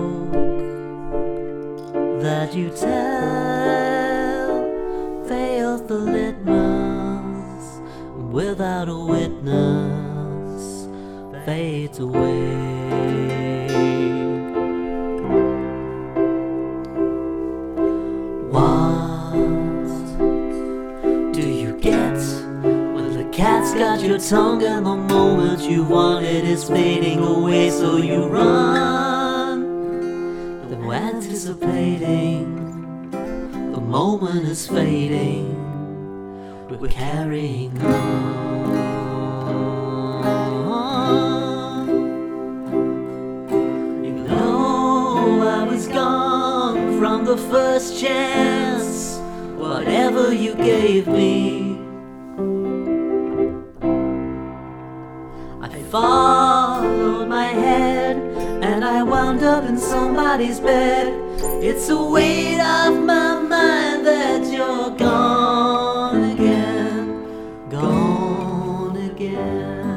joke that you tell fails the litmus without a witness fades away. What do you get when the cat's got your tongue and the moment you want it is fading away? Run, though anticipating the moment is fading. We're carrying on. You know I was gone from the first chance, whatever you gave me. I followed my head wound up in somebody's bed. It's a weight off my mind that you're gone again, gone again.